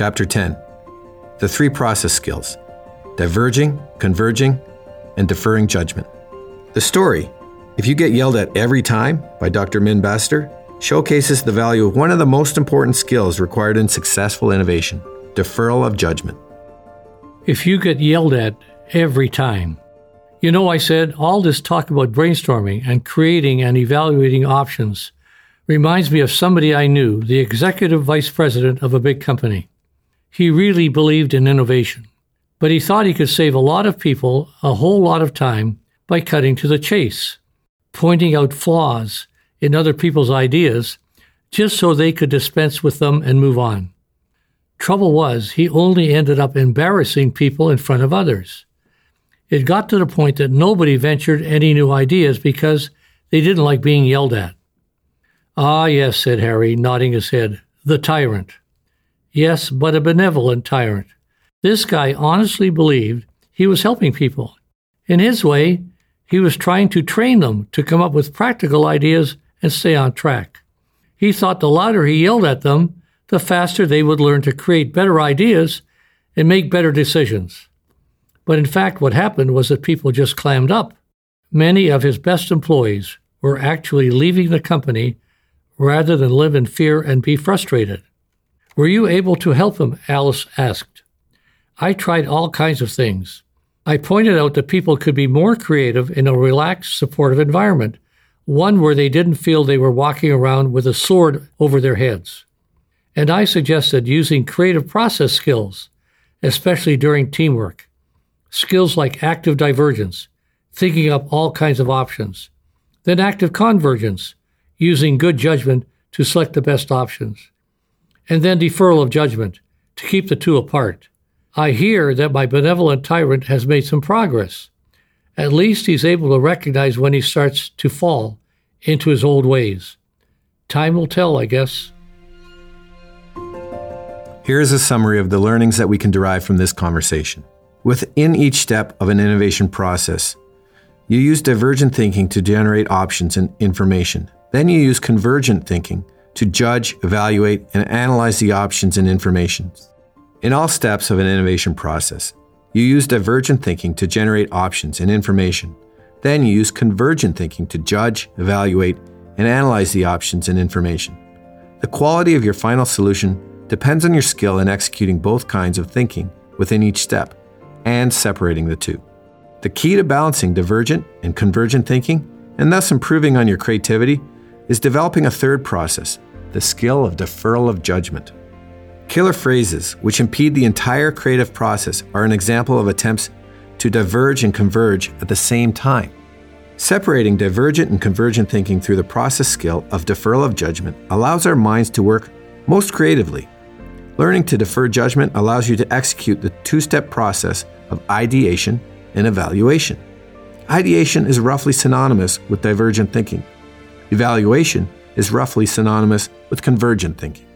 Chapter 10 The Three Process Skills Diverging, Converging, and Deferring Judgment. The story, If You Get Yelled At Every Time by Dr. Min Basadur, showcases the value of one of the most important skills required in successful innovation deferral of judgment. If you get yelled at every time, you know, I said all this talk about brainstorming and creating and evaluating options reminds me of somebody I knew, the executive vice president of a big company. He really believed in innovation, but he thought he could save a lot of people a whole lot of time by cutting to the chase, pointing out flaws in other people's ideas just so they could dispense with them and move on. Trouble was, he only ended up embarrassing people in front of others. It got to the point that nobody ventured any new ideas because they didn't like being yelled at. Ah, yes, said Harry, nodding his head. The tyrant. Yes, but a benevolent tyrant. This guy honestly believed he was helping people. In his way, he was trying to train them to come up with practical ideas and stay on track. He thought the louder he yelled at them, the faster they would learn to create better ideas and make better decisions. But in fact, what happened was that people just clammed up. Many of his best employees were actually leaving the company rather than live in fear and be frustrated. Were you able to help him? Alice asked. I tried all kinds of things. I pointed out that people could be more creative in a relaxed, supportive environment, one where they didn't feel they were walking around with a sword over their heads. And I suggested using creative process skills, especially during teamwork. Skills like active divergence, thinking up all kinds of options. Then active convergence, using good judgment to select the best options. And then deferral of judgment, to keep the two apart. I hear that my benevolent tyrant has made some progress. At least he's able to recognize when he starts to fall into his old ways. Time will tell, I guess. Here is a summary of the learnings that we can derive from this conversation. Within each step of an innovation process, you use divergent thinking to generate options and information. Then you use convergent thinking to judge, evaluate, and analyze the options and information. In all steps of an innovation process, you use divergent thinking to generate options and information. Then you use convergent thinking to judge, evaluate, and analyze the options and information. The quality of your final solution depends on your skill in executing both kinds of thinking within each step and separating the two. The key to balancing divergent and convergent thinking, and thus improving on your creativity, is developing a third process the skill of deferral of judgment. Killer phrases, which impede the entire creative process, are an example of attempts to diverge and converge at the same time. Separating divergent and convergent thinking through the process skill of deferral of judgment allows our minds to work most creatively. Learning to defer judgment allows you to execute the two step process of ideation and evaluation. Ideation is roughly synonymous with divergent thinking. Evaluation is roughly synonymous with convergent thinking.